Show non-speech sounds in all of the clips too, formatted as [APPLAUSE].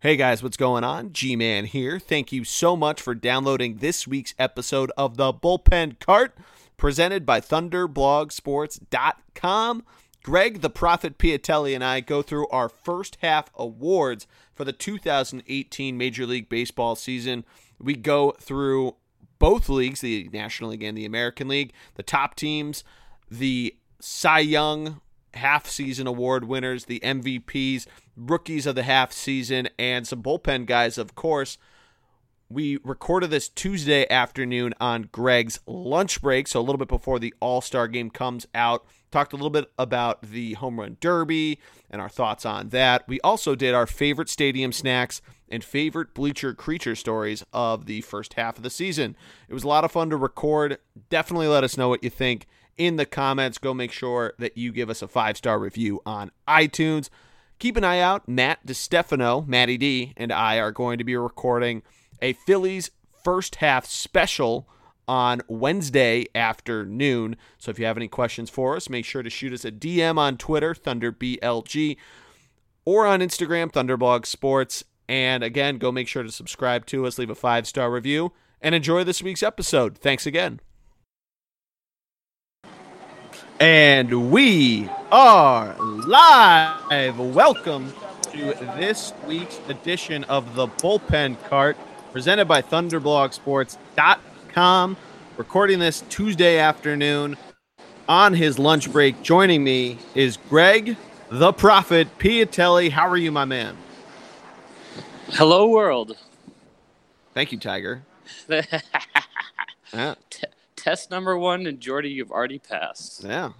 Hey guys, what's going on? G Man here. Thank you so much for downloading this week's episode of the Bullpen Cart presented by ThunderblogSports.com. Greg, the Prophet Piatelli, and I go through our first half awards for the 2018 Major League Baseball season. We go through both leagues, the National League and the American League, the top teams, the Cy Young half season award winners, the MVPs, rookies of the half season, and some bullpen guys, of course. We recorded this Tuesday afternoon on Greg's lunch break, so a little bit before the All Star game comes out. Talked a little bit about the home run derby and our thoughts on that. We also did our favorite stadium snacks and favorite bleacher creature stories of the first half of the season. It was a lot of fun to record. Definitely let us know what you think in the comments. Go make sure that you give us a five star review on iTunes. Keep an eye out. Matt DiStefano, Matty D, and I are going to be recording a Phillies first half special on Wednesday afternoon. So if you have any questions for us, make sure to shoot us a DM on Twitter, ThunderBLG, or on Instagram, Thunderblog Sports. And again, go make sure to subscribe to us, leave a five star review, and enjoy this week's episode. Thanks again. And we are live. Welcome to this week's edition of the Bullpen Cart presented by ThunderblogSports.com. Recording this Tuesday afternoon on his lunch break. Joining me is Greg the Prophet Piatelli. How are you, my man? Hello, world. Thank you, Tiger. [LAUGHS] yeah. T- test number one, and Geordie, you've already passed. Yeah.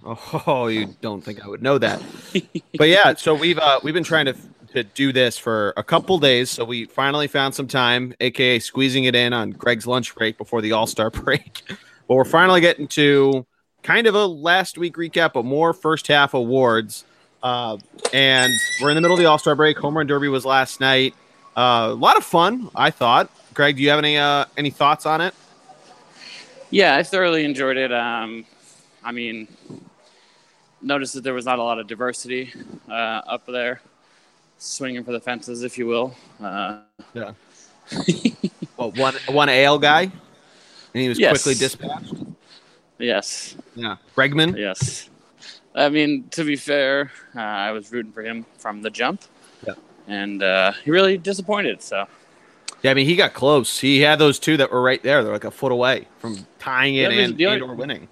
Oh, you don't think I would know that? [LAUGHS] but yeah, so we've uh, we've been trying to to do this for a couple days, so we finally found some time, aka squeezing it in on Greg's lunch break before the All Star [LAUGHS] break. but we're finally getting to kind of a last week recap, but more first half awards. Uh, and we're in the middle of the All Star break. Home Run Derby was last night. Uh, a lot of fun, I thought. Greg, do you have any uh, any thoughts on it? Yeah, I thoroughly enjoyed it. Um, I mean, noticed that there was not a lot of diversity uh, up there, swinging for the fences, if you will. Uh, yeah. [LAUGHS] well, one one AL guy, and he was yes. quickly dispatched. Yes. Yeah, Bregman. Yes. I mean, to be fair, uh, I was rooting for him from the jump. Yeah. And uh, he really disappointed. So yeah, I mean, he got close. He had those two that were right there. They're like a foot away from tying it and, only, and or winning.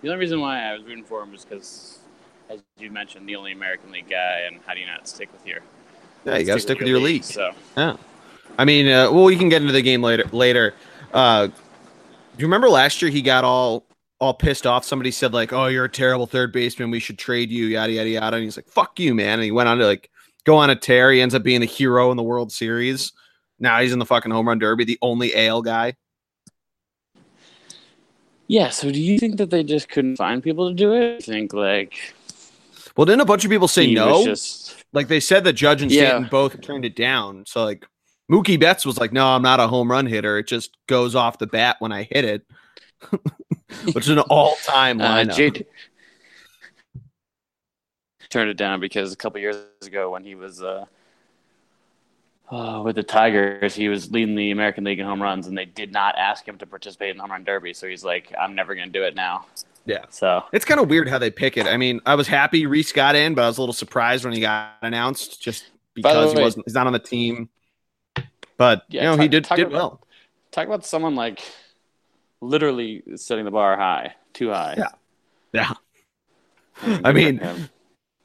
The only reason why I was rooting for him was because, as you mentioned, the only American League guy, and how do you not stick with your? Yeah, you got to stick with your league. league. So yeah, I mean, uh, well, we can get into the game later. Later, uh, do you remember last year he got all all pissed off? Somebody said like, "Oh, you're a terrible third baseman. We should trade you." Yada yada yada. And he's like, "Fuck you, man." And he went on to like go on a tear. He ends up being the hero in the World Series. Now he's in the fucking home run derby, the only AL guy. Yeah. So do you think that they just couldn't find people to do it? I think like. Well, didn't a bunch of people say no? Just... Like they said that Judge and yeah. Stanton both turned it down. So like Mookie Betts was like, "No, I'm not a home run hitter. It just goes off the bat when I hit it," [LAUGHS] which is an all-time lineup. Uh, turned it down because a couple years ago when he was uh, uh, with the Tigers, he was leading the American League in home runs, and they did not ask him to participate in the home run derby. So he's like, "I'm never going to do it now." Yeah. So it's kind of weird how they pick it. I mean, I was happy Rhys got in, but I was a little surprised when he got announced, just because way, he wasn't. He's not on the team. But yeah, you know, talk, he did did about, well. Talk about someone like literally setting the bar high, too high. Yeah. Yeah. I mean,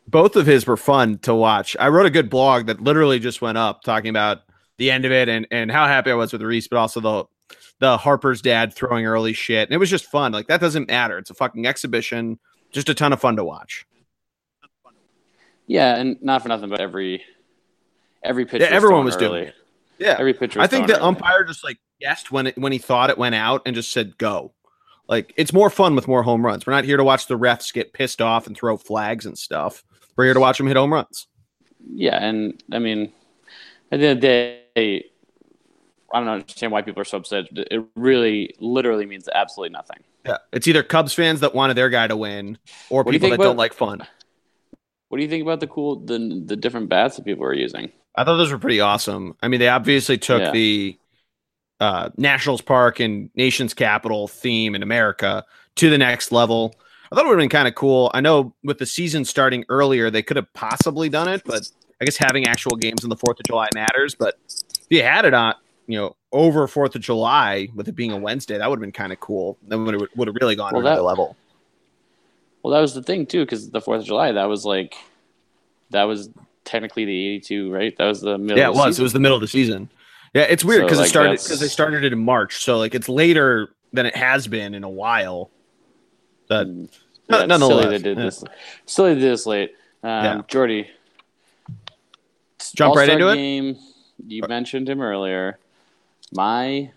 both of his were fun to watch. I wrote a good blog that literally just went up talking about the end of it and and how happy I was with Rhys, but also the the Harper's dad throwing early shit. And it was just fun. Like that doesn't matter. It's a fucking exhibition. Just a ton of fun to watch. Yeah, and not for nothing, but every every pitch. Yeah, everyone was early. doing. It. Yeah, every pitcher. I think the early. umpire just like guessed when it when he thought it went out and just said go. Like it's more fun with more home runs. We're not here to watch the refs get pissed off and throw flags and stuff. We're here to watch him hit home runs. Yeah, and I mean, at the end of the day, I don't understand why people are so upset. It really, literally means absolutely nothing. Yeah, it's either Cubs fans that wanted their guy to win, or what people do that about, don't like fun. What do you think about the cool, the the different bats that people are using? I thought those were pretty awesome. I mean, they obviously took Yeah. the uh, Nationals Park and Nation's Capital theme in America to the next level. I thought it would have been kind of cool. I know with the season starting earlier, they could have possibly done it, but I guess having actual games on the Fourth of July matters. But if you had it on, you know, over Fourth of July with it being a Wednesday, that would have been kind of cool. Then would have, would have really gone Well, to another that- level. Well, that was the thing too, because the Fourth of July, that was like, that was technically the '82, right? That was the middle. Yeah, it was. It was the middle of the season. Yeah, it's weird So, because like, it started because they started it in March, so like it's later than it has been in a while. But Mm. no- Yeah, it's nonetheless, silly they did yeah. this. Silly they did this late. Um, Yeah. Geordie, Jump right into it? game, You mentioned him earlier. My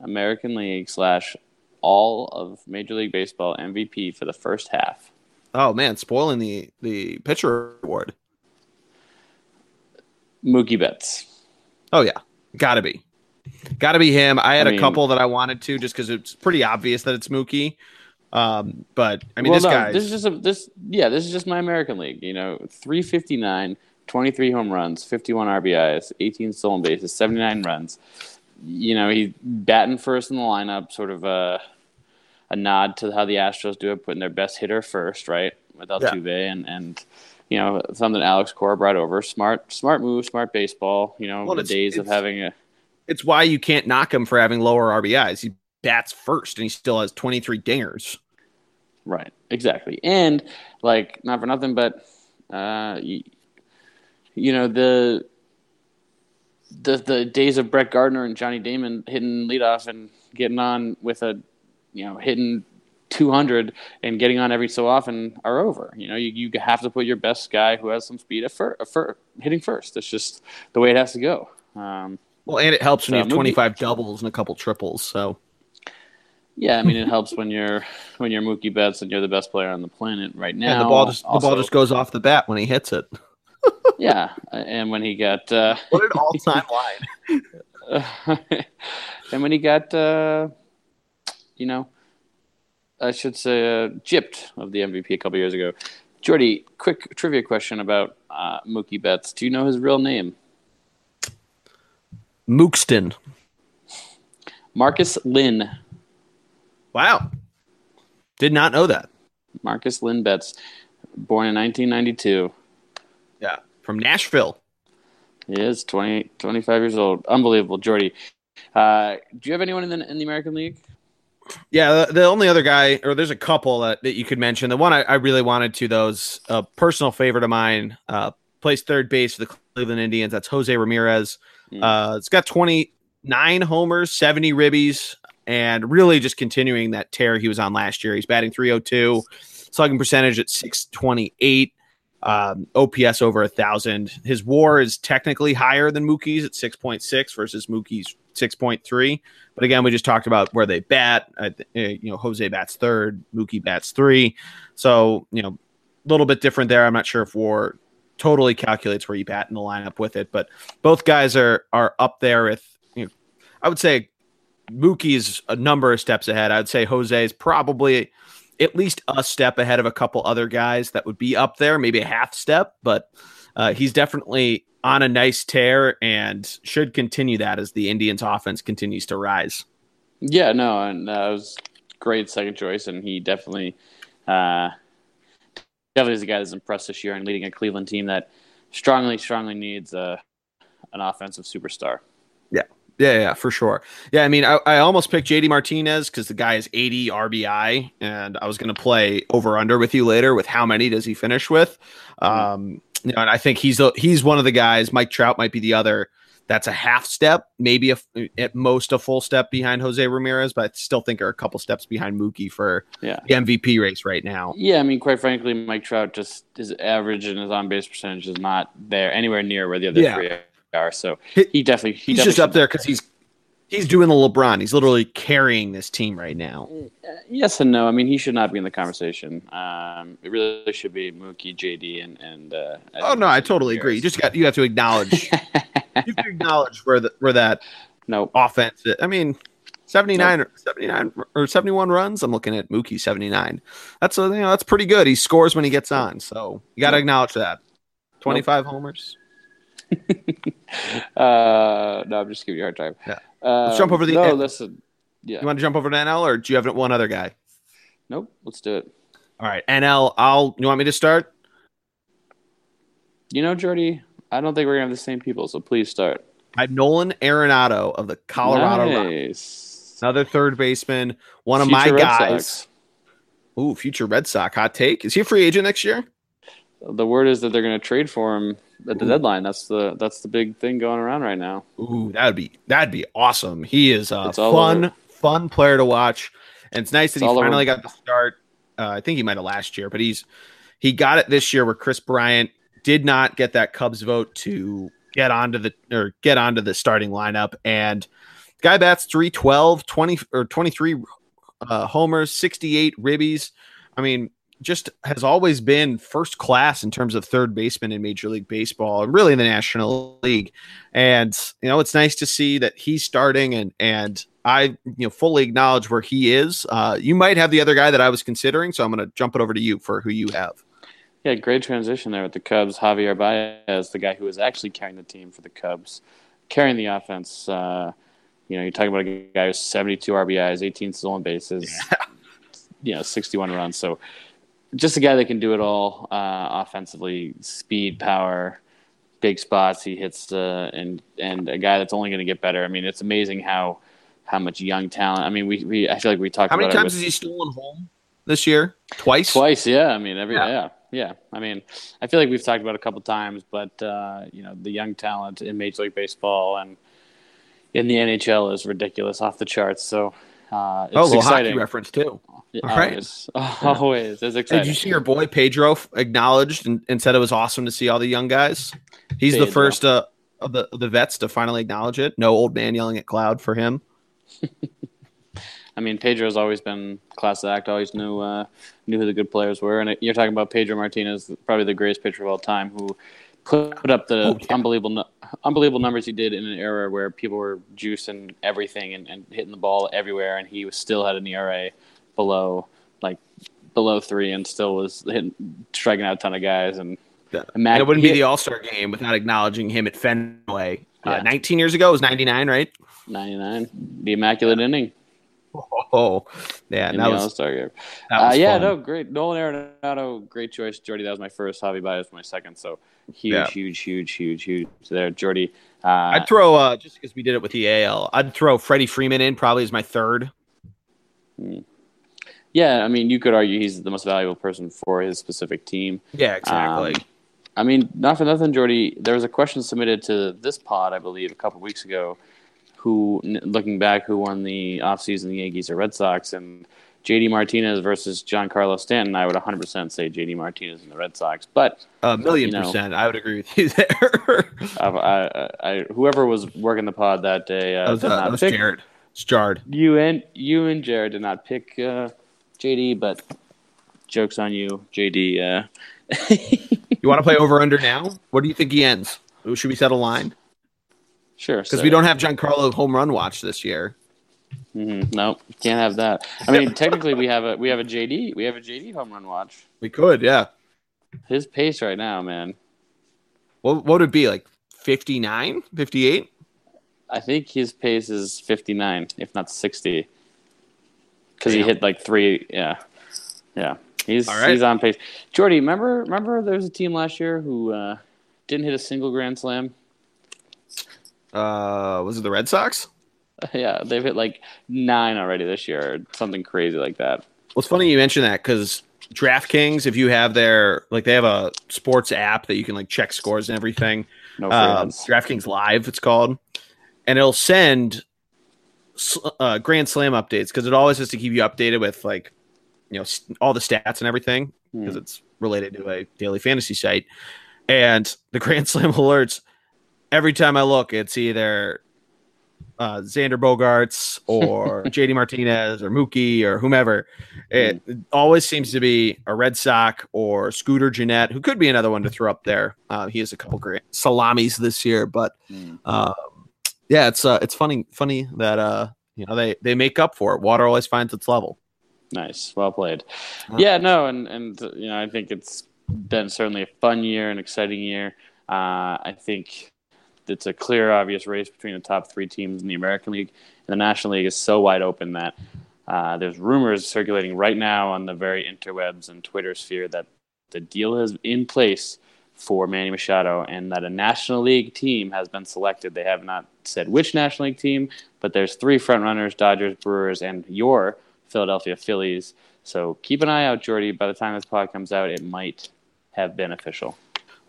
American League slash all of Major League Baseball MVP for the first half. oh man, spoiling the the pitcher award. Mookie Betts. Oh yeah, gotta be, gotta be him. I had I a mean- couple that I wanted to just because it's pretty obvious that it's Mookie. Um, but I mean, well, this no, guy. this is just a, this. Yeah, this is just my American League. You know, 359, 23 home runs, 51 RBIs, 18 stolen bases, 79 runs. You know, he's batting first in the lineup, sort of a a nod to how the Astros do it, putting their best hitter first, right, with Altuve, and and you know something Alex Cora brought over. Smart, smart move, smart baseball. You know, Well, the days of having a it's why you can't knock him for having lower RBIs. He bats first, and he still has twenty three dingers. Right, exactly. And like not for nothing, but uh, you, you know the the the days of Brett Gardner and Johnny Damon hitting leadoff and getting on with a you know hitting 200 and getting on every so often are over. You know, you, you have to put your best guy who has some speed at fir- fir- hitting first. It's just the way it has to go. Um, Well, and it helps when So, you have Mookie- twenty five doubles and a couple triples. So yeah, I mean it helps when you're when you're Mookie Betts and you're the best player on the planet right now. yeah, the ball just the ball just goes off the bat when he hits it. [LAUGHS] Yeah, and when he got uh, What an all time line. [LAUGHS] and when he got uh, you know, I should say uh, gypped of the MVP a couple years ago. Geordie, quick trivia question about uh, Mookie Betts. Do you know his real name? Mookston. Markus Lynn. Wow. Did not know that. Markus Lynn Betts, born in 1992. Yeah. From Nashville. He is 20, 25 years old. Unbelievable, Geordie. Uh, do you have anyone in the in the American League? Yeah, the, the only other guy, or there's a couple that, that you could mention. The one I, I really wanted to, though, is a personal favorite of mine. Uh, plays third base for the Cleveland Indians. That's Jose Ramirez. Hmm. Uh, it's got 29 homers, 70 ribbies, and really just continuing that tear he was on last year. He's batting 302, slugging percentage at 628, um, OPS over a thousand. His WAR is technically higher than Mookie's at 6.6 versus Mookie's 6.3. But again, we just talked about where they bat. Uh, you know, Jose bats third, Mookie bats three. So, you know, a little bit different there. I'm not sure if WAR totally calculates where you bat in the lineup with it, but both guys are are up there with, you know, I would say Mookie's a number of steps ahead. I'd say Jose is probably at least a step ahead of a couple other guys that would be up there, maybe a half step, but uh, he's definitely on a nice tear and should continue that as the Indians offense continues to rise. Yeah, no, and that was great second choice, and he definitely, uh, definitely is a guy that's impressed this year and leading a Cleveland team that strongly, strongly needs uh, an offensive superstar. Yeah, yeah, for sure. Yeah, I mean, I, I almost picked JD Martinez because the guy is 80 RBI, and I was going to play over under with you later with how many does he finish with. Um, you know, and I think he's the, he's one of the guys. Mike Trout might be the other. That's a half step, maybe a, at most a full step behind Jose Ramirez, but I still think are a couple steps behind Mookie for Yeah. the MVP race right now. Yeah, I mean, quite frankly, Mike Trout just his average and his on base percentage is not there anywhere near where the other Yeah. three are. So He- definitely he He's definitely just up there because he's he's doing the LeBron. He's literally carrying this team right now. Yes and no. I mean, he should not be in the conversation. Um, it really should be Mookie, JD, and and. Uh, Oh no, I totally agree. You just got you have to acknowledge [LAUGHS] you have to acknowledge where the where that no. offense. I mean, 79 or 79 or 71 runs. I'm looking at Mookie 79. That's a, you know that's pretty good. He scores when he gets on, so you got to Nope. acknowledge that. 25 homers. [LAUGHS] uh, no, I'm just giving you a hard time. Yeah. Um, Let's jump over the- No, listen. Yeah. You want to jump over to NL, or do you have one other guy? Nope. Let's do it. All right, NL. I'll. You want me to start? You know, Geordie, I don't think we're gonna have the same people, so please start. I have Nolan Arenado of the Colorado Rockies. nice. Another third baseman, one of my Red guys. Sox. Ooh, future Red Sox hot take. Is he a free agent next year? The word is that they're going to trade for him at the Ooh. deadline. That's the that's the big thing going around right now. Ooh, that'd be that'd be awesome. He is a fun, over. fun player to watch, and it's nice that It's he over. finally got the start. Uh, I think he might have last year, but he's he got it this year where Kris Bryant did not get that Cubs vote to get onto the or get onto the starting lineup, and guy bats 312, 20 or 23 uh, homers, 68 ribbies. I mean, just has always been first class in terms of third baseman in Major League Baseball and really in the National League. And you know, it's nice to see that he's starting and and I you know fully acknowledge where he is. Uh, you might have the other guy that I was considering, so I'm going to jump it over to you for who you have. Yeah, great transition there with the Cubs. Javier Baez, the guy who is actually carrying the team for the Cubs, carrying the offense. Uh, you know, you're talking about a guy who's 72 RBIs, 18 stolen bases, [LAUGHS] you know, 61 runs. So just a guy that can do it all uh, offensively, speed, power, big spots. He hits uh, and and a guy that's only going to get better. I mean, it's amazing how how much young talent. I mean, we, we I feel like we talked How many times with- has he stolen home this year? Twice. Twice, yeah. I mean, every Yeah. yeah. yeah, I mean, I feel like we've talked about it a couple times, but uh, you know, the young talent in Major League Baseball and in the NHL is ridiculous, off the charts. So uh, it's Oh, a little exciting. hockey reference too. [LAUGHS] Yeah, All right. Always, always, it's Did you see your boy Pedro acknowledged and, and said it was awesome to see all the young guys? He's the first uh, of the the vets to finally acknowledge it. No old man yelling at cloud for him. [LAUGHS] I mean, Pedro's always been class act. Always knew uh, knew who the good players were. And you're talking about Pedro Martinez, probably the greatest pitcher of all time, who put up the Oh, yeah. unbelievable nu- unbelievable numbers he did in an era where people were juicing everything and, and hitting the ball everywhere, and he was still had an ERA below like below three, and still was hitting striking out a ton of guys. And Yeah. And Mac- and it wouldn't be the All Star game without acknowledging him at Fenway. Uh, 19 years ago it was 99, right? 99, the immaculate inning [LAUGHS] Oh, yeah, in that was, All Star game. Uh, yeah, fun. no, great. Nolan Arenado, great choice. Geordie, that was my first. Javi Baez was my second. So huge, Yeah. huge, huge, huge, huge there. Geordie, uh, I'd throw uh, just because we did it with the AL. I'd throw Freddie Freeman in probably as my third. yeah, I mean, you could argue he's the most valuable person for his specific team. Yeah, exactly. Um, I mean, not for nothing, Geordie. There was a question submitted to this pod, I believe, a couple weeks ago. Who, looking back, who won the offseason, the Yankees or Red Sox? And JD Martinez versus Giancarlo Stanton. I would 100% say JD Martinez and the Red Sox. But A million you know. percent. I would agree with you [LAUGHS] there. I, I, I, whoever was working the pod that day uh, that was, uh, that was pick Jared. It's Jard. you and you and Jared did not pick uh, JD, but jokes on you, JD. Uh, [LAUGHS] You want to play over under now? What do you think he ends? Should we set a line? Sure, Because we don't have Giancarlo home run watch this year. hmm No, can't have that. I mean, technically, we have a we have a JD. We have a JD home run watch. We could, yeah. His pace right now, man. What, what would it be? Like 59, 58? I think his pace is 59, if not 60. Because he hit like three. Yeah, yeah. He's right. he's on pace. Geordie, remember remember there was a team last year who uh, didn't hit a single grand slam. Uh, was it the Red Sox? [LAUGHS] yeah, they've hit like nine already this year, or something crazy like that. Well, it's funny you mention that because DraftKings, if you have their like, they have a sports app that you can like check scores and everything. No freelance. DraftKings Live, it's called, and it'll send uh, Grand Slam updates because it always has to keep you updated with like, you know, all the stats and everything because Hmm. it's related to a daily fantasy site. And the [LAUGHS] Grand Slam alerts every time I look, it's either uh, Xander Bogaerts or [LAUGHS] JD Martinez or Mookie or whomever. It, it always seems to be a Red Sox or Scooter Gennett, who could be another one to throw up there. Uh, he has a couple great salamis this year, but um, yeah, it's uh, it's funny funny that uh, you know they they make up for it. Water always finds its level. Nice, well played. Uh, Yeah, no, and and uh, you know I think it's been certainly a fun year, an exciting year. Uh, I think it's a clear, obvious race between the top three teams in the American League. And the National League is so wide open that uh, there's rumors circulating right now on the very interwebs and Twitter sphere that the deal is in place for Manny Machado and that a National League team has been selected. They have not said which National League team, but there's three frontrunners Dodgers, Brewers, and your Philadelphia Phillies. So keep an eye out, Geordie. By the time this pod comes out, it might have been official.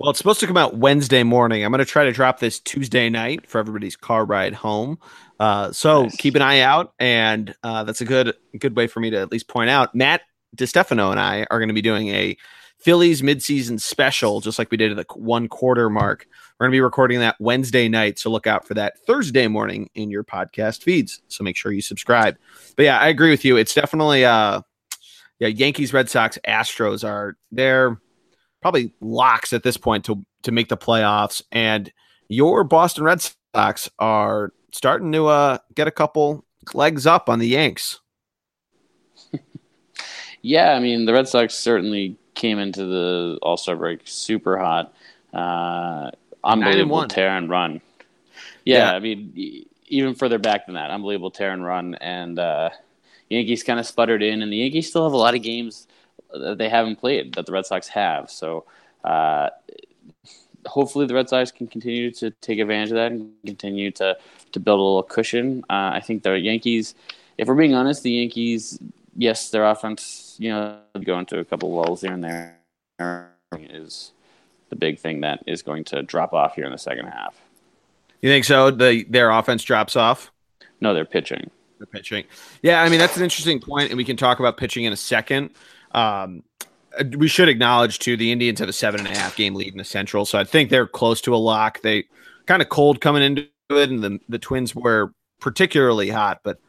Well, it's supposed to come out Wednesday morning. I'm going to try to drop this Tuesday night for everybody's car ride home. Uh, so nice. keep an eye out, and uh, that's a good good way for me to at least point out. Matt DiStefano and I are going to be doing a Phillies midseason special, just like we did at the one quarter mark. We're going to be recording that Wednesday night, so look out for that Thursday morning in your podcast feeds. So make sure you subscribe. But yeah, I agree with you. It's definitely uh, yeah, Yankees, Red Sox, Astros are they're probably locks at this point to to make the playoffs, and your Boston Red Sox are starting to uh, get a couple legs up on the Yanks. [LAUGHS] yeah, I mean the Red Sox certainly came into the All Star break super hot, uh, unbelievable tear and run. Yeah, yeah, I mean even further back than that, unbelievable tear and run, and uh, Yankees kind of sputtered in, and the Yankees still have a lot of games that they haven't played that the Red Sox have. So uh, hopefully the Red Sox can continue to take advantage of that and continue to to build a little cushion. Uh, I think the Yankees, if we're being honest, the Yankees, yes, their offense, you know, go into a couple lulls here and there is the big thing that is going to drop off here in the second half. You think so? The their offense drops off? No, they're pitching. They're pitching. Yeah, I mean that's an interesting point, and we can talk about pitching in a second. Um, we should acknowledge too the Indians have a seven and a half game lead in the Central, so I think they're close to a lock. They kind of cold coming into it, and the the Twins were particularly hot. But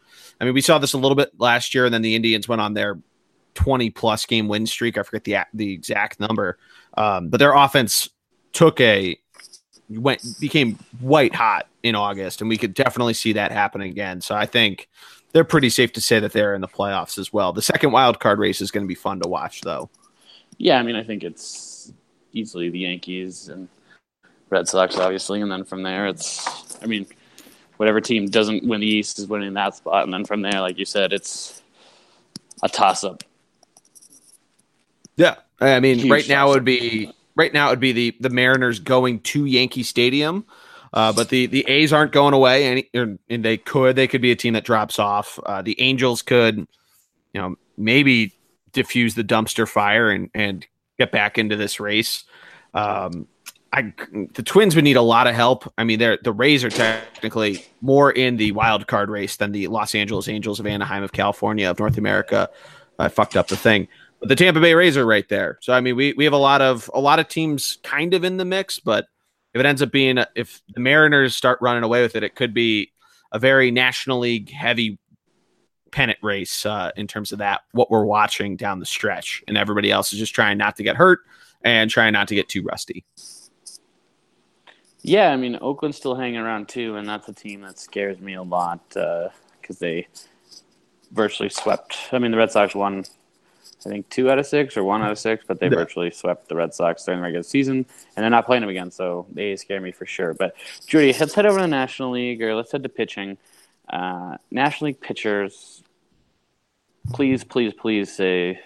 I mean, we saw this a little bit last year, and then the Indians went on their twenty plus game win streak. I forget the the exact number, um, but their offense took a went became white hot in August, and we could definitely see that happen again. So I think they're pretty safe to say that they're in the playoffs as well. The second wild card race is going to be fun to watch, though. Yeah, I mean, I think it's easily the Yankees and Red Sox, obviously, and then from there, it's. I mean, whatever team doesn't win the East is winning that spot, and then from there, like you said, it's a toss up. Yeah, I mean, Huge right now it would be right now it would be the the Mariners going to Yankee Stadium uh, but the the A's aren't going away, and, and they could they could be a team that drops off. Uh, the Angels could, you know, maybe diffuse the dumpster fire and and get back into this race. Um, I the Twins would need a lot of help. I mean, they're the Rays are technically more in the wild card race than the Los Angeles Angels of Anaheim of California of North America. I fucked up the thing, but the Tampa Bay Rays are right there. So I mean, we we have a lot of a lot of teams kind of in the mix, but if it ends up being if the Mariners start running away with it, it could be a very National League heavy pennant race uh, in terms of that what we're watching down the stretch, and everybody else is just trying not to get hurt and trying not to get too rusty. Yeah, I mean Oakland's still hanging around too, and that's a team that scares me a lot because uh, they virtually swept. I mean, the Red Sox won I think two out of six or one out of six, but they yeah. virtually swept the Red Sox during the regular season, and they're not playing them again, so they scare me for sure. But Judy, let's head over to the National League, or let's head to pitching. Uh, National League pitchers, please, please, please say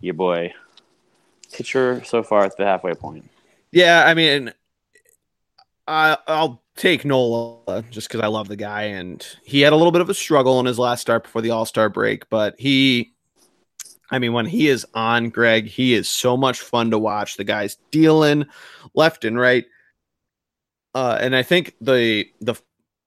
your boy pitcher so far at the halfway point. Yeah, I mean, I, I'll take Nola just because I love the guy, and he had a little bit of a struggle in his last start before the All Star break, but he I mean, when he is on, Greg, he is so much fun to watch. The guy's dealing left and right. Uh, and I think the the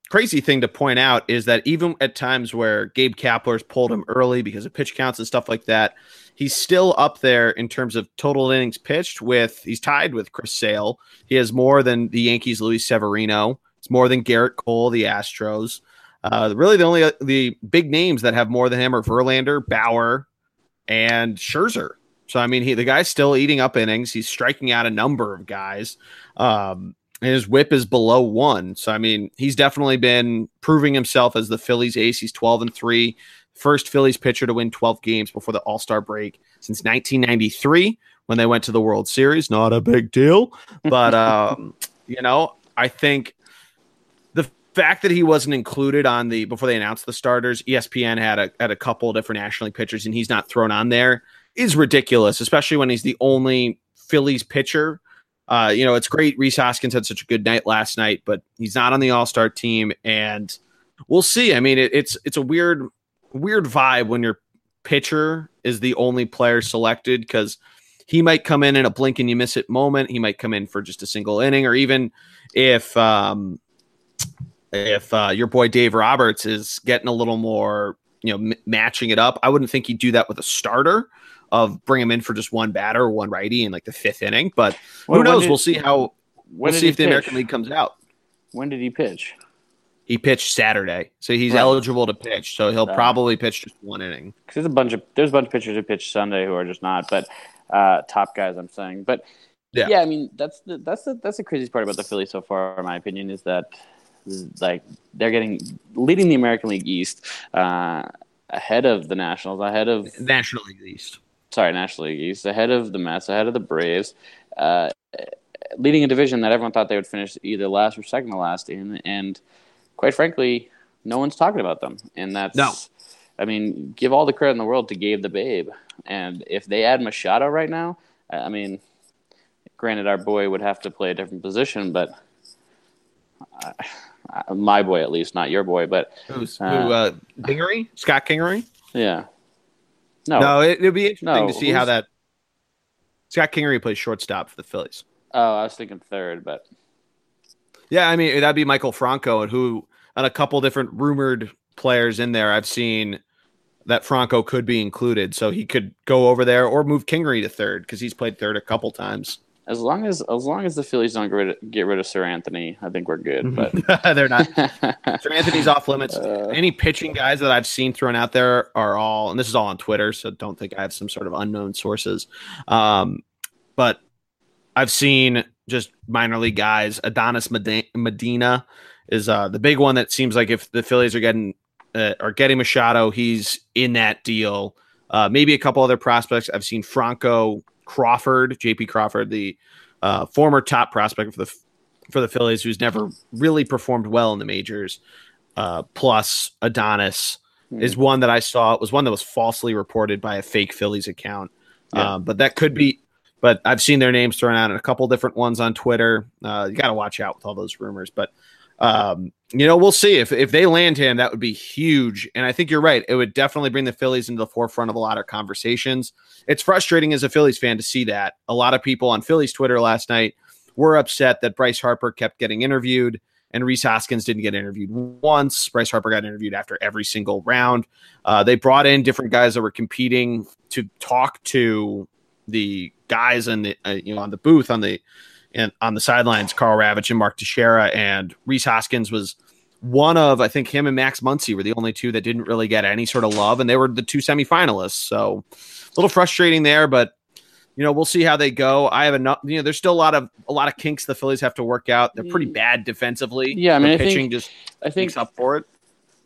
crazy thing to point out is that even at times where Gabe Kapler's pulled him early because of pitch counts and stuff like that, he's still up there in terms of total innings pitched. With he's tied with Chris Sale. He has more than the Yankees' Luis Severino. It's more than Gerrit Cole, the Astros. Uh, really, the only the big names that have more than him are Verlander, Bauer, and Scherzer. So I mean, he the guy's still eating up innings. He's striking out a number of guys. Um, and his whip is below one. So I mean, he's definitely been proving himself as the Phillies ace. He's 12 and 3. First Phillies pitcher to win 12 games before the All-Star break since 1993 when they went to the World Series. Not a big deal, but [LAUGHS] um, you know, I think fact that he wasn't included on the before they announced the starters, ESPN had a had a couple different National League pitchers, and he's not thrown on there is ridiculous, especially when he's the only Phillies pitcher. Uh, you know, it's great. Rhys Hoskins had such a good night last night, but he's not on the All Star team, and we'll see. I mean, it, it's it's a weird weird vibe when your pitcher is the only player selected because he might come in in a blink and you miss it moment. He might come in for just a single inning, or even if um, if uh, your boy Dave Roberts is getting a little more, you know, m- matching it up. I wouldn't think he'd do that with a starter of bring him in for just one batter or one righty in like the fifth inning. But who knows? Did, we'll see how. We'll see if the pitch? American League comes out. When did he pitch? He pitched Saturday, so he's right. eligible to pitch. So he'll probably pitch just one inning. Because there's a bunch of there's a bunch of pitchers who pitch Sunday who are just not, but uh, top guys. I'm saying, but yeah. yeah, I mean that's the that's the that's the craziest part about the Phillies so far, in my opinion, is that like they're getting leading the American League East uh, ahead of the Nationals, ahead of National League East. Sorry, National League East, ahead of the Mets, ahead of the Braves, uh, leading a division that everyone thought they would finish either last or second to last in, and quite frankly, no one's talking about them, and that's no. I mean, give all the credit in the world to Gabe the Babe, and if they add Machado right now, I mean, granted, our boy would have to play a different position, but. Uh, my boy at least, not your boy, but who's uh, who? Uh, Kingery, Scott Kingery. Yeah. No, no, it, would be interesting no, to see how that. Scott Kingery plays shortstop for the Phillies. Oh, I was thinking third, but yeah, I mean that'd be Maikel Franco, and who and a couple different rumored players in there. I've seen that Franco could be included, so he could go over there or move Kingery to third because he's played third a couple times as long as as long as the Phillies don't get rid of, get rid of Seranthony, I think we're good. But [LAUGHS] they're not. [LAUGHS] Seranthony's off limits. Uh, Any pitching guys that I've seen thrown out there are all, and this is all on Twitter, so don't think I have some sort of unknown sources. Um, but I've seen just minor league guys. Adonis Medina is uh, the big one that seems like if the Phillies are getting uh, are getting Machado, he's in that deal. Uh, maybe a couple other prospects. I've seen Franco Crawford, JP Crawford, the uh, former top prospect for the for the Phillies, who's never really performed well in the majors. Uh, plus Adonis mm. is one that I saw. It was one that was falsely reported by a fake Phillies account. Yeah. Uh, but that could be. But I've seen their names thrown out in a couple different ones on Twitter. Uh, you got to watch out with all those rumors. But um, you know, we'll see if if they land him, that would be huge. And I think you're right; it would definitely bring the Phillies into the forefront of a lot of conversations. It's frustrating as a Phillies fan to see that. A lot of people on Phillies Twitter last night were upset that Bryce Harper kept getting interviewed and Rhys Hoskins didn't get interviewed once. Bryce Harper got interviewed after every single round. Uh, they brought in different guys that were competing to talk to the guys in the uh, you know on the booth on the and on the sidelines, Karl Ravech and Mark Teixeira and Rhys Hoskins was one of I think him and Max Muncy were the only two that didn't really get any sort of love, and they were the two semifinalists. So a little frustrating there, but you know we'll see how they go. I have enough. You know, there's still a lot of a lot of kinks the Phillies have to work out. They're pretty mm. bad defensively. Yeah, I mean, I pitching think, just I think up for it.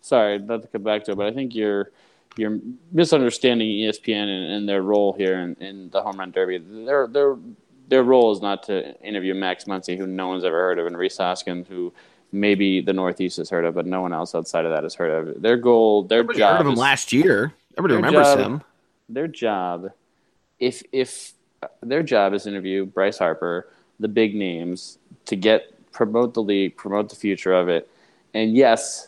Sorry, not to come back to it, but I think you're you're misunderstanding ESPN and, and their role here in, in the home run derby. They're they're their role is not to interview Max Muncy, who no one's ever heard of, and Rhys Hoskins, who maybe the Northeast has heard of, but no one else outside of that has heard of. Their goal, their Everybody job, heard of him is, last year. Everybody remembers job, him. Their job, if if their job is to interview Bryce Harper, the big names, to get promote the league, promote the future of it, and yes,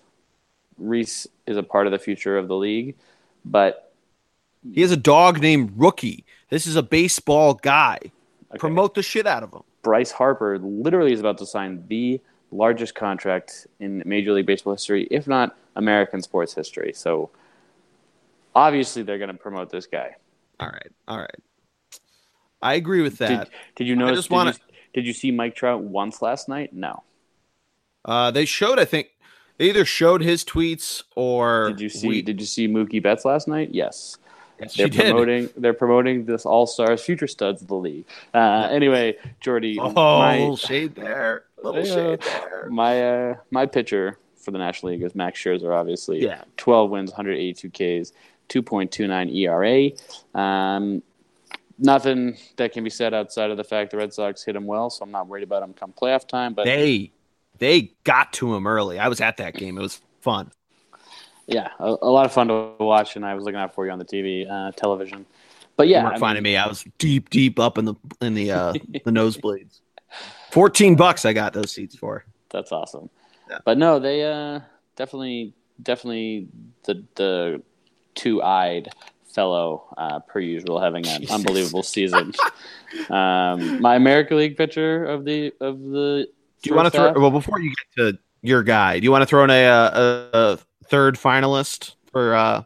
Rhys is a part of the future of the league, but he has a dog named Rookie. This is a baseball guy. Okay. Promote the shit out of him. Bryce Harper literally is about to sign the largest contract in Major League Baseball history, if not American sports history. So obviously they're going to promote this guy. All right. All right. I agree with that. Did, did you notice? Did, wanna... you, did you see Mike Trout once last night? No. Uh, they showed, I think, they either showed his tweets or did you see? We... Did you see Mookie Betts last night? Yes. Yes, they're promoting. Did. They're promoting this All Stars future studs of the league. Uh, anyway, Geordie. Oh, my, shade there. Little uh, shade there. My uh, my pitcher for the National League is Max Scherzer. Obviously, yeah. Twelve wins, 182 Ks, 2.29 ERA. Um, nothing that can be said outside of the fact the Red Sox hit him well, so I'm not worried about him come playoff time. But they they got to him early. I was at that game. It was fun. Yeah, a, a lot of fun to watch, and I was looking out for you on the TV uh, television. But yeah, you weren't finding me. I was deep, deep up in the in the uh, [LAUGHS] the nosebleeds. Fourteen bucks I got those seats for. That's awesome. Yeah. But no, they uh, definitely definitely the the two eyed fellow uh, per usual having an [LAUGHS] Jesus. unbelievable season. um, my American League pitcher of the of the. Do you want to throw? Well, before you get to your guy, do you want to throw in a, a, a third finalist for uh,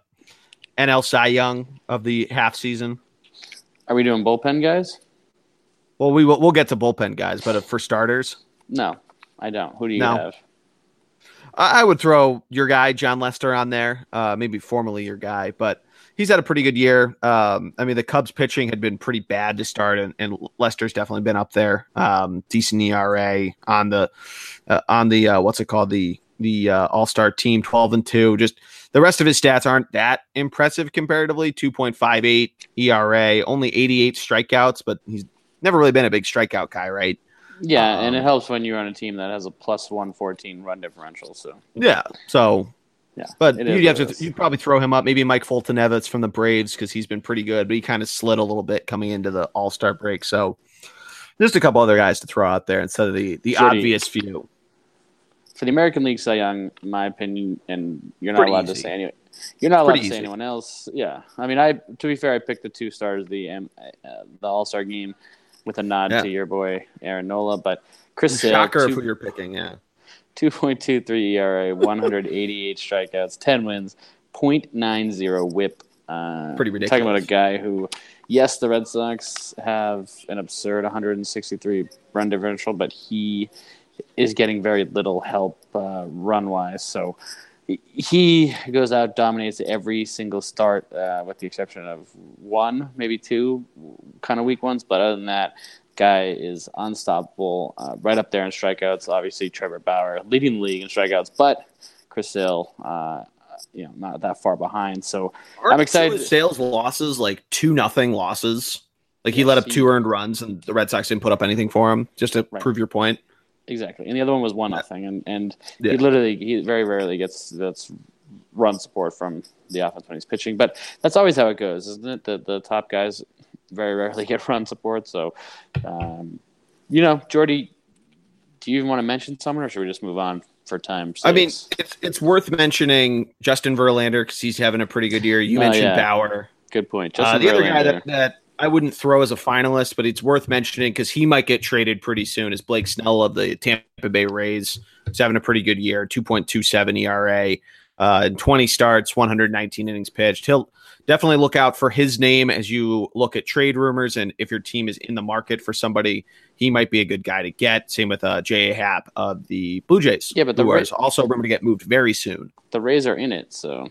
NL Cy Young of the half season? Are we doing bullpen guys? Well, we will, we'll get to bullpen guys, but for starters, no, I don't. Who do you no. have? I would throw your guy Jon Lester on there, uh, maybe formerly your guy, but he's had a pretty good year. Um, I mean, the Cubs pitching had been pretty bad to start, and, and Lester's definitely been up there. Um, decent ERA on the uh, on the uh, what's it called the the uh, All Star team, twelve and two. Just the rest of his stats aren't that impressive comparatively. Two point five eight ERA, only eighty eight strikeouts, but he's never really been a big strikeout guy, right? Yeah, um, and it um, helps when you're on a team that has a plus 114 run differential. So yeah, so yeah, but you have to you probably throw him up. Maybe Mike Fulton Foltynewicz from the Braves because he's been pretty good, but he kind of slid a little bit coming into the All Star break. So just a couple other guys to throw out there instead of the the obvious few. For the American League Cy Young, in my opinion, and you're not pretty allowed easy. to say anyone. You're not allowed to say anyone else. Yeah, I mean, I to be fair, I picked the two stars the uh, the All Star game with a nod yeah. to your boy Aaron Nola. But Chris Shocker two, who you're picking, yeah. 2.23 [LAUGHS] ERA, 188 strikeouts, 10 wins, 0.90 whip. Uh, Pretty ridiculous. Talking about a guy who, yes, the Red Sox have an absurd 163 run differential, but he is getting very little help uh, run wise. So he goes out, dominates every single start, uh, with the exception of one, maybe two kind of weak ones. But other than that, guy is unstoppable, uh, right up there in strikeouts. Obviously, Trevor Bauer leading the league in strikeouts, but Chris Sale, uh, you know, not that far behind. So Aren't I'm excited. Sales losses like two nothing losses. Like he yes, let up two earned runs, and the Red Sox didn't put up anything for him. Just to right. prove your point. Exactly, and the other one was one nothing, and and yeah. he literally he very rarely gets that's run support from the offense when he's pitching. But that's always how it goes, isn't it? The the top guys very rarely [LAUGHS] get run support. So, um, you know, Geordie, do you even want to mention someone, or should we just move on for time? I mean, it's it's worth mentioning Justin Verlander because he's having a pretty good year. You oh, mentioned yeah. Bauer. Good point. Uh, the Verlander. other guy that, that I wouldn't throw as a finalist, but it's worth mentioning because he might get traded pretty soon. Is Blake Snell of the Tampa Bay Rays? He's having a pretty good year, two point two seven ERA, uh, twenty starts, one hundred nineteen innings pitched. He'll definitely look out for his name as you look at trade rumors, and if your team is in the market for somebody, he might be a good guy to get. Same with uh, J.A. Happ of the Blue Jays. Yeah, but the Rays also remember to get moved very soon. The Rays are in it, so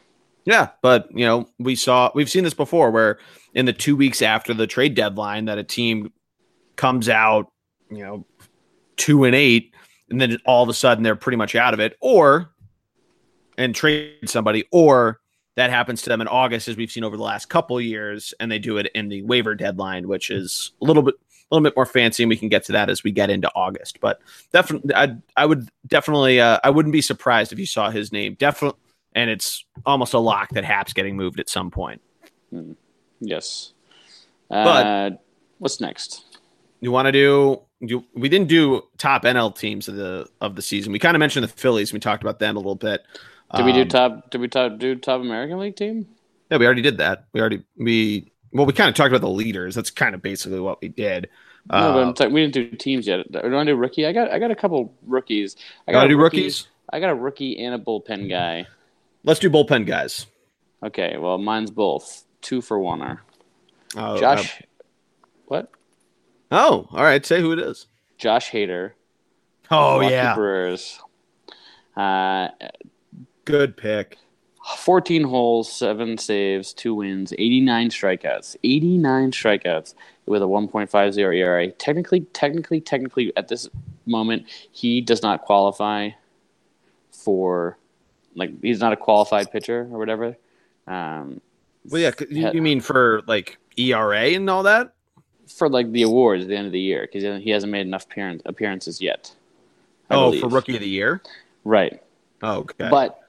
yeah, but you know, we saw we've seen this before where in the two weeks after the trade deadline that a team comes out, you know, two and eight, and then all of a sudden they're pretty much out of it, or and trade somebody, or that happens to them in August, as we've seen over the last couple years, and they do it in the waiver deadline, which is a little bit a little bit more fancy, and we can get to that as we get into August. But definitely, I I would definitely uh, I wouldn't be surprised if you saw his name. Definitely and it's almost a lock that Happ's getting moved at some point. Mm. Yes. Uh, but what's next? You want to do? You, we didn't do top NL teams of the of the season. We kind of mentioned the Phillies. We talked about them a little bit. Did um, we do um, top? Did we top, do top American League team? Yeah, we already did that. We already we well, we kind of talked about the leaders. That's kind of basically what we did. No, uh, but we didn't do teams yet. Do I want to do rookie? I got I got a couple rookies. I got to do rookie, rookies. I got a rookie and a bullpen guy. Let's do bullpen guys. Okay, well, mine's both two for one. Are oh, Josh? Uh, what? Oh, all right. Say who it is. Josh Hader. Oh yeah. Brewers. Uh, Good pick. 14 holes, seven saves, two wins, 89 strikeouts. 89 strikeouts with a 1.50 ERA. Technically, technically, technically, at this moment, he does not qualify for like he's not a qualified pitcher or whatever. Um, well, yeah, you, you mean for like ERA and all that? For like the awards at the end of the year because he hasn't made enough appearance, appearances yet. I oh, believe. for rookie of the year. right. Oh, okay. But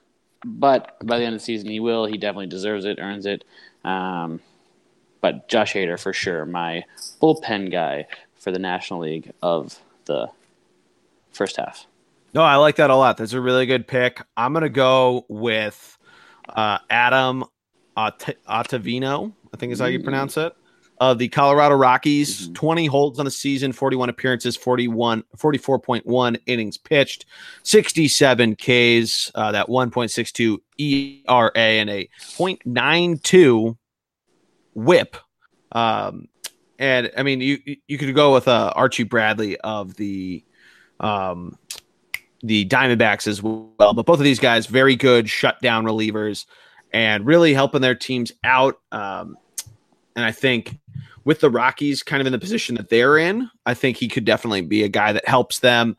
but by the end of the season, he will. He definitely deserves it, earns it. Um, but Josh Hader for sure, my bullpen guy for the National League of the first half. No, I like that a lot. That's a really good pick. I'm gonna go with uh, Adam Ot- Ottavino. I think is how you pronounce it. Of the Colorado Rockies, Mhm. 20 holds on the season, 41 appearances, 41, 44.1 innings pitched, 67 Ks, uh, that 1.62 ERA, and a 0.92 WHIP. Um, and I mean, you you could go with uh, Archie Bradley of the um, the Diamondbacks as well. But both of these guys, very good shutdown relievers and really helping their teams out. Um, and I think with the Rockies kind of in the position that they're in, I think he could definitely be a guy that helps them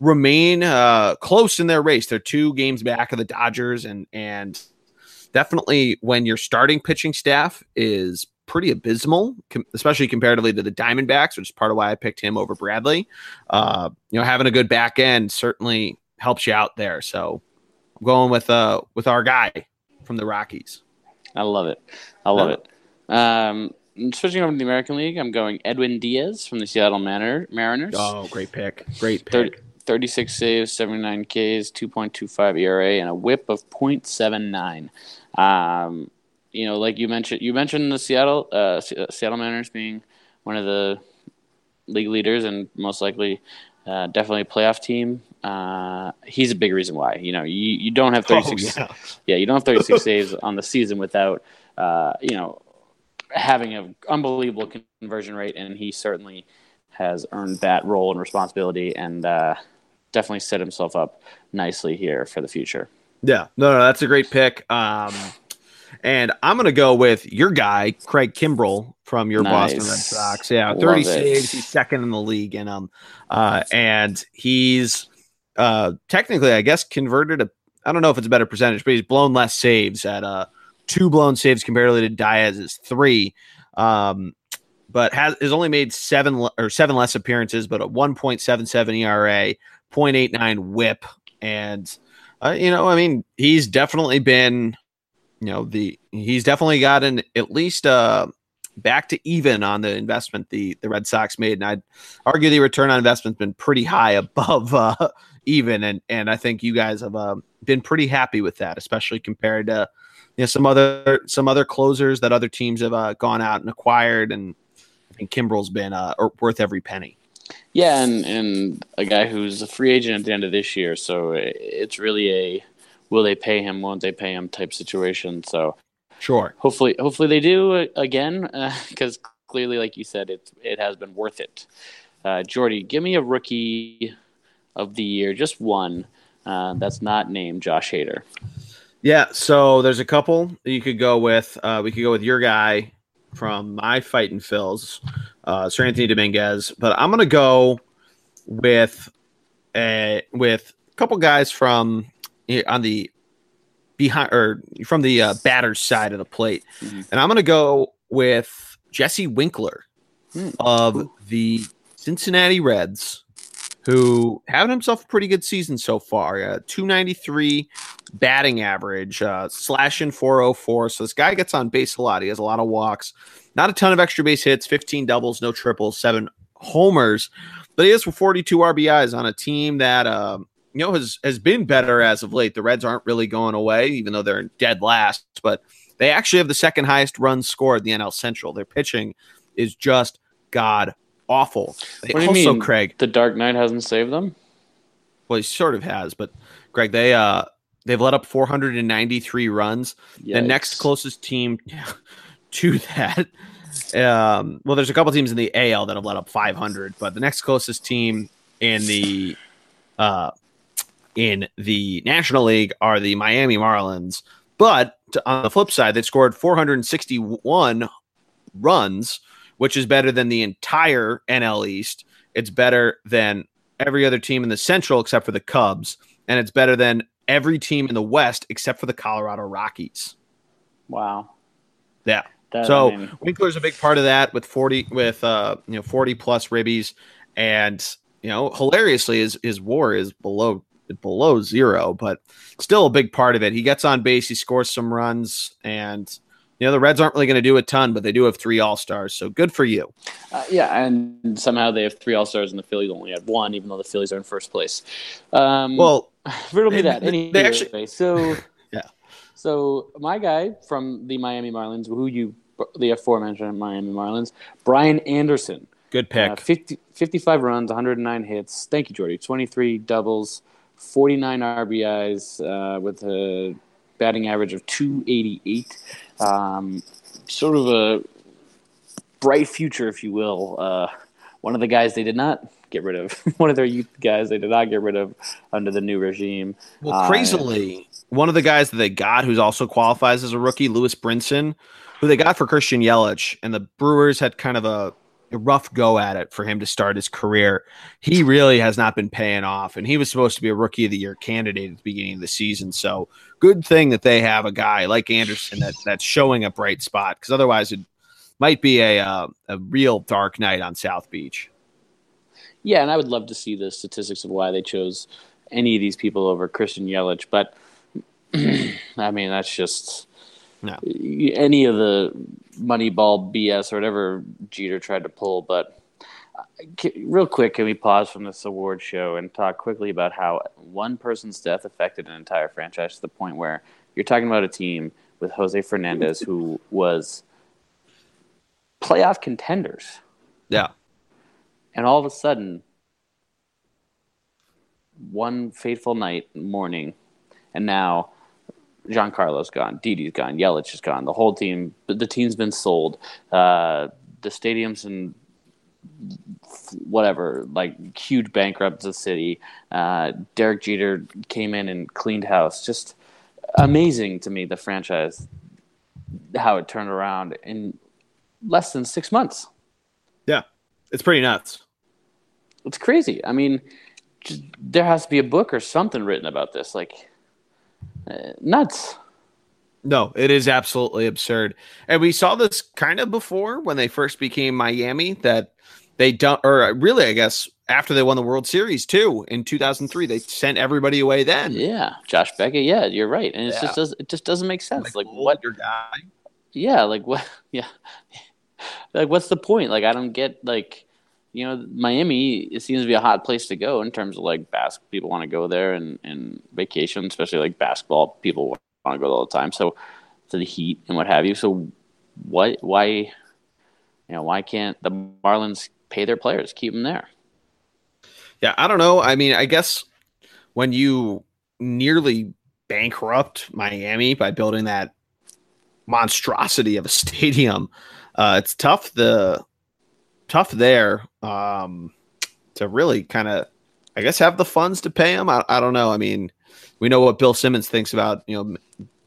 remain uh, close in their race. They're two games back of the Dodgers, and and definitely when your starting pitching staff is pretty abysmal, especially comparatively to the Diamondbacks, which is part of why I picked him over Bradley. Uh, you know, having a good back end certainly helps you out there. So I'm going with uh with our guy from the Rockies. I love it. I love Yeah. it. Um, switching over to the American League, I'm going Edwin Diaz from the Seattle Manor- Mariners. Oh, great pick. Great pick. 30, 36 saves, 79 Ks, 2.25 ERA, and a WHIP of .79. Um, you know, like you mentioned, you mentioned the Seattle uh, Seattle Mariners being one of the league leaders and most likely uh, definitely a playoff team. Uh, he's a big reason why. You know, you, you don't have 36 Oh, yeah. [LAUGHS] yeah, you don't have 36 [LAUGHS] saves on the season without, uh, you know, having an unbelievable conversion rate, and he certainly has earned that role and responsibility, and uh, definitely set himself up nicely here for the future. Yeah, no, no, that's a great pick. Um, and I'm gonna go with your guy, Craig Kimbrel from your Boston Red Sox. Yeah, Love 30 it. saves. He's second in the league in um, uh, and he's uh technically, I guess, converted a. I don't know if it's a better percentage, but he's blown less saves at uh two blown saves comparatively to Diaz's three. Um, but has has only made seven le- or seven less appearances, but a 1.77 ERA, 0.89 WHIP, and uh, you know, I mean, he's definitely been, you know, the he's definitely gotten at least uh back to even on the investment the the Red Sox made, and I'd argue the return on investment's been pretty high [LAUGHS] above uh, even, and and I think you guys have uh, been pretty happy with that, especially compared to you know some other some other closers that other teams have uh, gone out and acquired, and I think Kimbrel's been uh, worth every penny. Yeah, and, and a guy who's a free agent at the end of this year, so it's really a will they pay him, won't they pay him type situation. So Sure. hopefully, hopefully they do uh, again, [LAUGHS] because clearly, like you said, it it has been worth it. Uh, Geordie, give me a rookie of the year, just one. Uh, that's not named Josh Hader. Yeah, so there's a couple you could go with. Uh, we could go with your guy from my fighting Phils, uh, Seranthony Dominguez, but I'm gonna go with a with a couple guys from on the behind or from the uh, batter's side of the plate, Mhm. and I'm gonna go with Jesse Winker Hmm. of the Cincinnati Reds, who having himself a pretty good season so far. Uh, 293 batting average, uh, slashing 404. So this guy gets on base a lot. He has a lot of walks, not a ton of extra base hits, 15 doubles, no triples, seven homers, but he has 42 RBIs on a team that uh, you know has has been better as of late. The Reds aren't really going away, even though they're dead last, but they actually have the second highest runs scored in the NL Central. Their pitching is just god awful. They What do you also, mean? Craig, The Dark Knight hasn't saved them. well, he sort of has, but Greg, they uh they've let up 493 runs. The next closest team [LAUGHS] to that, um, well, there's a couple teams in the AL that have let up 500, but the next closest team in the uh in the National League are the Miami Marlins. But to, on the flip side, they scored 461 runs, which is better than the entire NL East. It's better than every other team in the Central except for the Cubs, and it's better than every team in the West except for the Colorado Rockies. Wow. Yeah. That, So I mean, Winker's a big part of that with 40 with uh you know 40 plus ribbies and you know, hilariously, his his WAR is below below zero, but still a big part of it. He gets on base, he scores some runs, and you know the Reds aren't really going to do a ton, but they do have three All Stars, so good for you. Uh, yeah, and somehow they have three All Stars, and the Phillies only had one, even though the Phillies are in first place. Um, well, [SIGHS] riddle me that. Anyway, they actually, so [LAUGHS] yeah. So my guy from the Miami Marlins, who you the aforementioned Miami Marlins, Brian Anderson. Good pick. Uh, 50, 55 runs, 109 hits. Thank you, Geordie. 23 doubles, 49 RBIs uh, with a batting average of 288. Um, sort of a bright future, if you will. Uh, one of the guys they did not get rid of, [LAUGHS] one of their youth guys they did not get rid of under the new regime. Well, uh, crazily, uh, one of the guys that they got who's also qualifies as a rookie, Lewis Brinson, who they got for Christian Yelich, and the Brewers had kind of a a rough go at it for him to start his career. He really has not been paying off, and he was supposed to be a rookie of the year candidate at the beginning of the season. So good thing that they have a guy like Anderson that that's showing a bright spot because otherwise it might be a uh, a real dark night on South Beach. Yeah, and I would love to see the statistics of why they chose any of these people over Christian Yelich, but [CLEARS THROAT] I mean that's just no. any of the Moneyball BS or whatever Jeter tried to pull. But uh, real quick, can we pause from this award show and talk quickly about how one person's death affected an entire franchise to the point where you're talking about a team with Jose Fernandez who was playoff contenders. Yeah. And all of a sudden, one fateful night morning, and now Giancarlo's gone, Didi's gone, Yelich is gone. The whole team, the team's been sold. Uh, the stadiums and whatever, like huge bankrupt the city. Uh, Derek Jeter came in and cleaned house. Just amazing to me the franchise, how it turned around in less than six months. Yeah, it's pretty nuts. It's crazy. I mean, just, there has to be a book or something written about this. Like uh, nuts. No, it is absolutely absurd. And we saw this kind of before when they first became Miami that they don't, or really, I guess, after they won the World Series too in 2003, they sent everybody away then. Yeah. Josh Beckett. Yeah, you're right. And it yeah. just does, it just doesn't make sense. Like, like what? Your guy. Yeah. Like what? [LAUGHS] Yeah. like, what's the point? Like, I don't get like, you know, Miami it seems to be a hot place to go in terms of like basketball. People want to go there and, and vacation, especially like basketball. People want to go all the time. So to the Heat and what have you. So what? Why? You know, why can't the Marlins pay their players, keep them there? Yeah, I don't know. I mean, I guess when you nearly bankrupt Miami by building that monstrosity of a [LAUGHS] stadium, uh, it's tough. The tough there um, to really kind of, I guess, have the funds to pay him. I, I don't know. I mean, we know what Bill Simmons thinks about you know,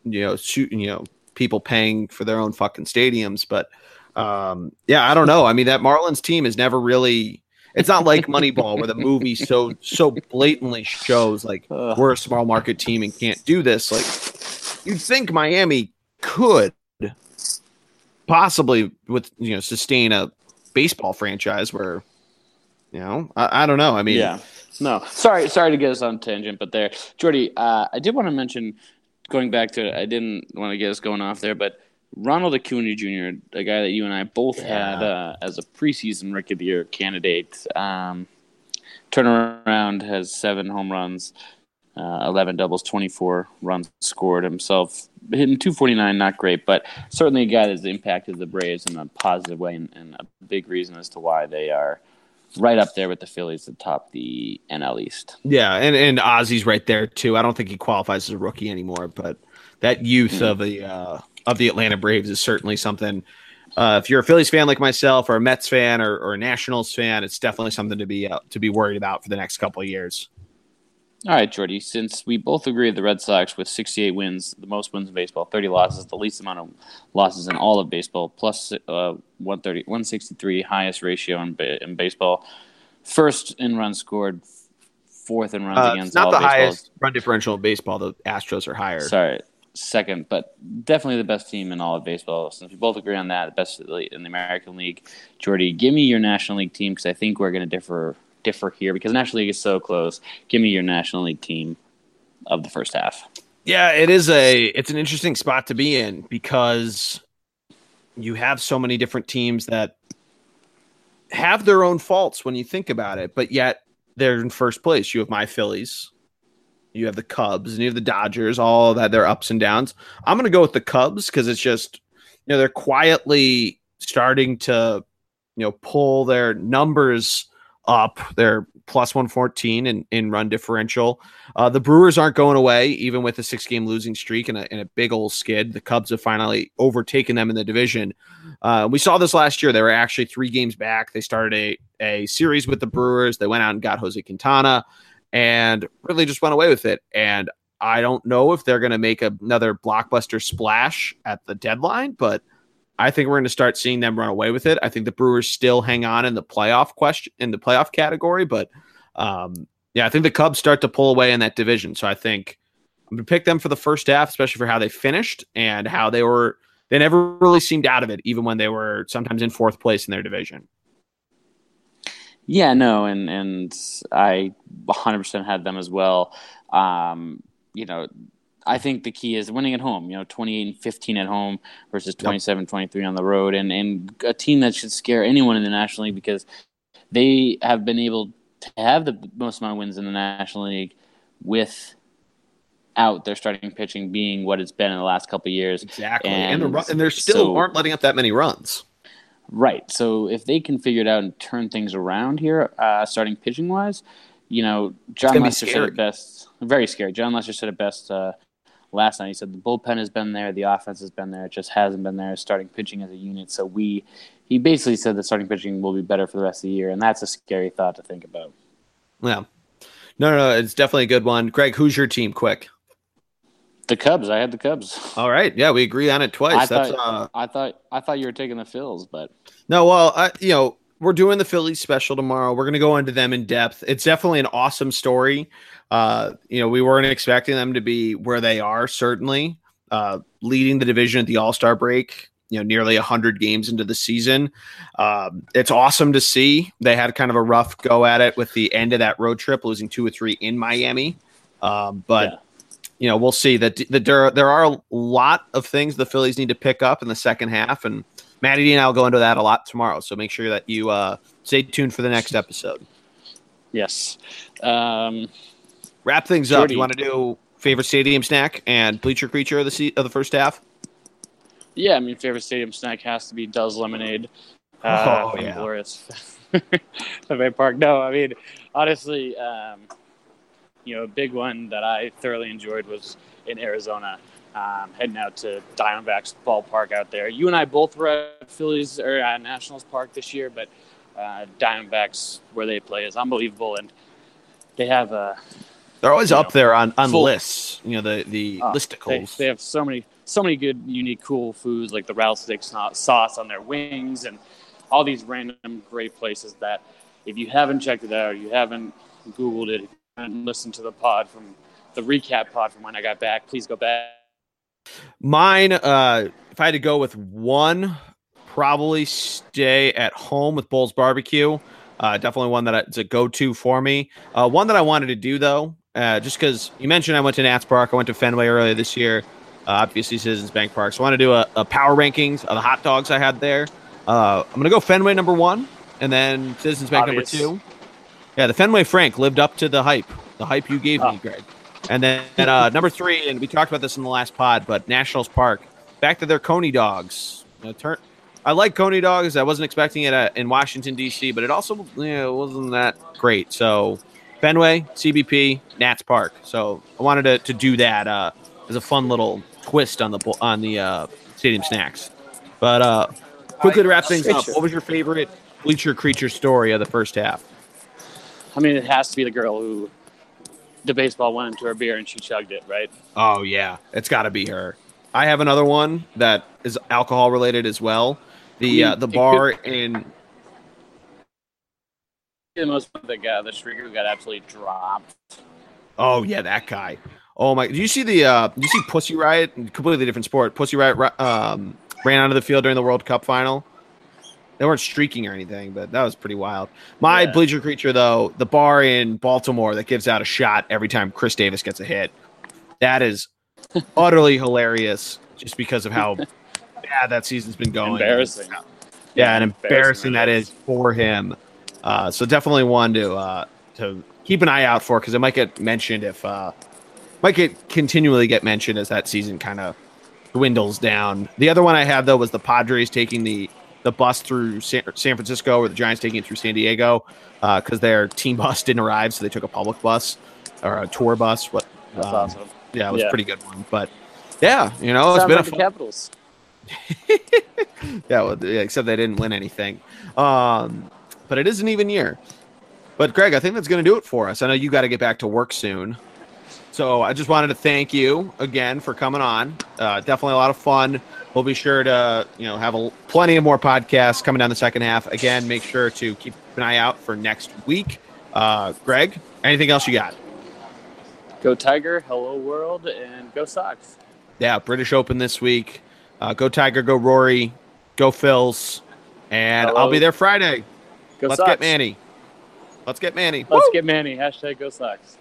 you know, shooting you know people paying for their own fucking stadiums, but um, yeah, I don't know. I mean, that Marlins team is never really. It's not like Moneyball where the movie so so blatantly shows like we're a small market team and can't do this. Like you'd think Miami could possibly with you know sustain a baseball franchise where, you know, I, I don't know. I mean, yeah, no, sorry, sorry to get us on tangent, but there, Geordie, uh, I did want to mention going back to it. I didn't want to get us going off there, but Ronald Acuna Jr., a guy that you and I both yeah. had uh, as a preseason Rookie of the Year candidate, um, turnaround has seven home runs, uh, 11 doubles, 24 runs scored himself. Hitting 249, not great, but certainly a guy that's impacted the Braves in a positive way and, and, a big reason as to why they are right up there with the Phillies atop the NL East. Yeah, and, and Ozzie's right there too. I don't think he qualifies as a rookie anymore, but that youth mm-hmm. of the uh, of the Atlanta Braves is certainly something. Uh, if you're a Phillies fan like myself, or a Mets fan, or, or a Nationals fan, it's definitely something to be uh, to be worried about for the next couple of years. All right, Geordie, since we both agree the Red Sox with 68 wins, the most wins in baseball, 30 losses, the least amount of losses in all of baseball, plus, uh, 130, 163, highest ratio in, in baseball, first in runs scored, fourth in runs uh, against. not the highest run differential in baseball. The Astros are higher. Sorry, second, but definitely the best team in all of baseball. Since we both agree on that, the best in the American League. Geordie, give me your National League team because I think we're going to differ differ here because National League is so close. Give me your National League team of the first half. Yeah, it is a it's an interesting spot to be in because you have so many different teams that have their own faults when you think about it, but yet they're in first place. You have my Phillies, you have the Cubs, and you have the Dodgers, all that their ups and downs. I'm to go with the Cubs because it's just, you know, they're quietly starting to, you know, pull their numbers up. They're plus 114 in, in run differential. Uh, the Brewers aren't going away, even with a six game losing streak and a, and a big old skid. The Cubs have finally overtaken them in the division. Uh, we saw this last year. They were actually three games back. They started a, a series with the Brewers. They went out and got Jose Quintana and really just went away with it. And I don't know if they're going to make another blockbuster splash at the deadline, but I think we're going to start seeing them run away with it. I think the Brewers still hang on in the playoff question in the playoff category, but um, yeah, I think the Cubs start to pull away in that division. So I think I'm going to pick them for the first half, especially for how they finished and how they were. They never really seemed out of it, even when they were sometimes in fourth place in their division. Yeah, no, and and I 100% had them as well. Um, you know, I think the key is winning at home. You know, 28 and 15 at home versus 27 yep. 23 on the road, and and a team that should scare anyone in the National League because they have been able to have the most amount of wins in the National League with out their starting pitching being what it's been in the last couple years. Exactly, and, and, the, and they still so, aren't letting up that many runs. Right. So if they can figure it out and turn things around here, uh, starting pitching wise, you know, Jon Lester said it best. Very scary. Jon Lester said it best uh, last night. He said the bullpen has been there, the offense has been there, it just hasn't been there. Starting pitching as a unit. So we, he basically said the starting pitching will be better for the rest of the year, and that's a scary thought to think about. Yeah. No, no, no. It's definitely a good one. Greg, who's your team? Quick. The Cubs. I had the Cubs. All right. Yeah, we agree on it twice. I That's thought, uh, I thought I thought you were taking the Phils, but no. Well, I, you know, we're doing the Phillies special tomorrow. We're going to go into them in depth. It's definitely an awesome story. Uh, you know, we weren't expecting them to be where they are. Certainly, uh, leading the division at the All Star break. You know, nearly hundred games into the season. Um, it's awesome to see. They had kind of a rough go at it with the end of that road trip, losing two or three in Miami. Um, but yeah you know, we'll see that the, there there are a lot of things the Phillies need to pick up in the second half, and Maddie D and I will go into that a lot tomorrow. So make sure that you uh, stay tuned for the next episode. Yes. Um, Wrap things Geordie. up. You want to do favorite stadium snack and bleacher creature of the se- of the first half? Yeah, I mean, favorite stadium snack has to be Del's Lemonade. Uh, oh yeah, glorious [LAUGHS] Fenway Park. No, I mean, honestly. Um, you know, a big one that I thoroughly enjoyed was in Arizona, um, heading out to Diamondbacks ballpark out there. You and I both were at Phillies or at Nationals Park this year, but uh, Diamondbacks where they play is unbelievable, and they have a. They're always up know, there on, on full, lists. You know the the uh, listicles. They, they, have so many so many good, unique, cool foods like the rattlesnake sauce on their wings, and all these random great places that if you haven't checked it out, you haven't Googled it, and listen to the pod from the recap pod from when I got back, please go back. Mine, uh, if I had to go with one, probably stay at home with Bulls Barbecue. Uh, definitely one that it's a go to for me. Uh, one that I wanted to do though, uh, just because you mentioned I went to Nats Park, I went to Fenway earlier this year. Uh, obviously, Citizens Bank Park. So I want to do a, a, power rankings of the hot dogs I had there. Uh, I'm gonna go Fenway number one, and then Citizens Bank Obvious. number two. Yeah, the Fenway Frank lived up to the hype, the hype you gave me, Greg. And then uh, number three, and we talked about this in the last pod, but Nationals Park, back to their Coney dogs. Turn, I like Coney dogs. I wasn't expecting it uh, in Washington D.C., but it also you know, wasn't that great. So Fenway, CBP, Nats Park. So I wanted to, to do that uh, as a fun little twist on the on the uh, stadium snacks. But uh, quickly to wrap things up, what was your favorite bleacher creature story of the first half? I mean, it has to be the girl who the baseball went into her beer and she chugged it, right? Oh yeah, it's got to be her. I have another one that is alcohol related as well. The uh, the bar in the most the guy the streaker who got absolutely dropped. Oh yeah, that guy. Oh my! Do you see the? Uh, do you see Pussy Riot? Completely different sport. Pussy Riot um, ran onto the field during the World Cup final. They weren't streaking or anything, but that was pretty wild. My Yeah. bleacher creature though, the bar in Baltimore that gives out a shot every time Chris Davis gets a hit. That is [LAUGHS] utterly hilarious just because of how bad that season's been going. Embarrassing. Yeah, and embarrassing Embarrassing that is for him. Uh, so definitely one to uh, to keep an eye out for because it might get mentioned if uh, might get continually get mentioned as that season kind of dwindles down. The other one I had though was the Padres taking the the bus through San, San Francisco, or the Giants taking it through San Diego because their team [LAUGHS] bus didn't arrive, so they took a public bus or a tour bus. What? That's um, awesome. Yeah, it was a Yeah. pretty good one. But yeah, you know, it's been like a the fun, Capitals. [LAUGHS] yeah, well, yeah, except they didn't win anything. Um, but it is an even year. But Greg, I think that's going to do it for us. I know you got to get back to work soon. So I just wanted to thank you again for coming on. Uh, definitely a lot of fun. We'll be sure to you know have a, plenty of more podcasts coming down the second half. Again, make sure to keep an eye out for next week. Uh, Greg, anything else you got? Go Tiger, hello world, and go Sox. Yeah, British Open this week. Uh, go Tiger, go Rory, go Phils, and Hello. I'll be there Friday. Go Sox. Let's Sox. get Manny. Let's get Manny. Let's Woo! get Manny. Hashtag go Sox.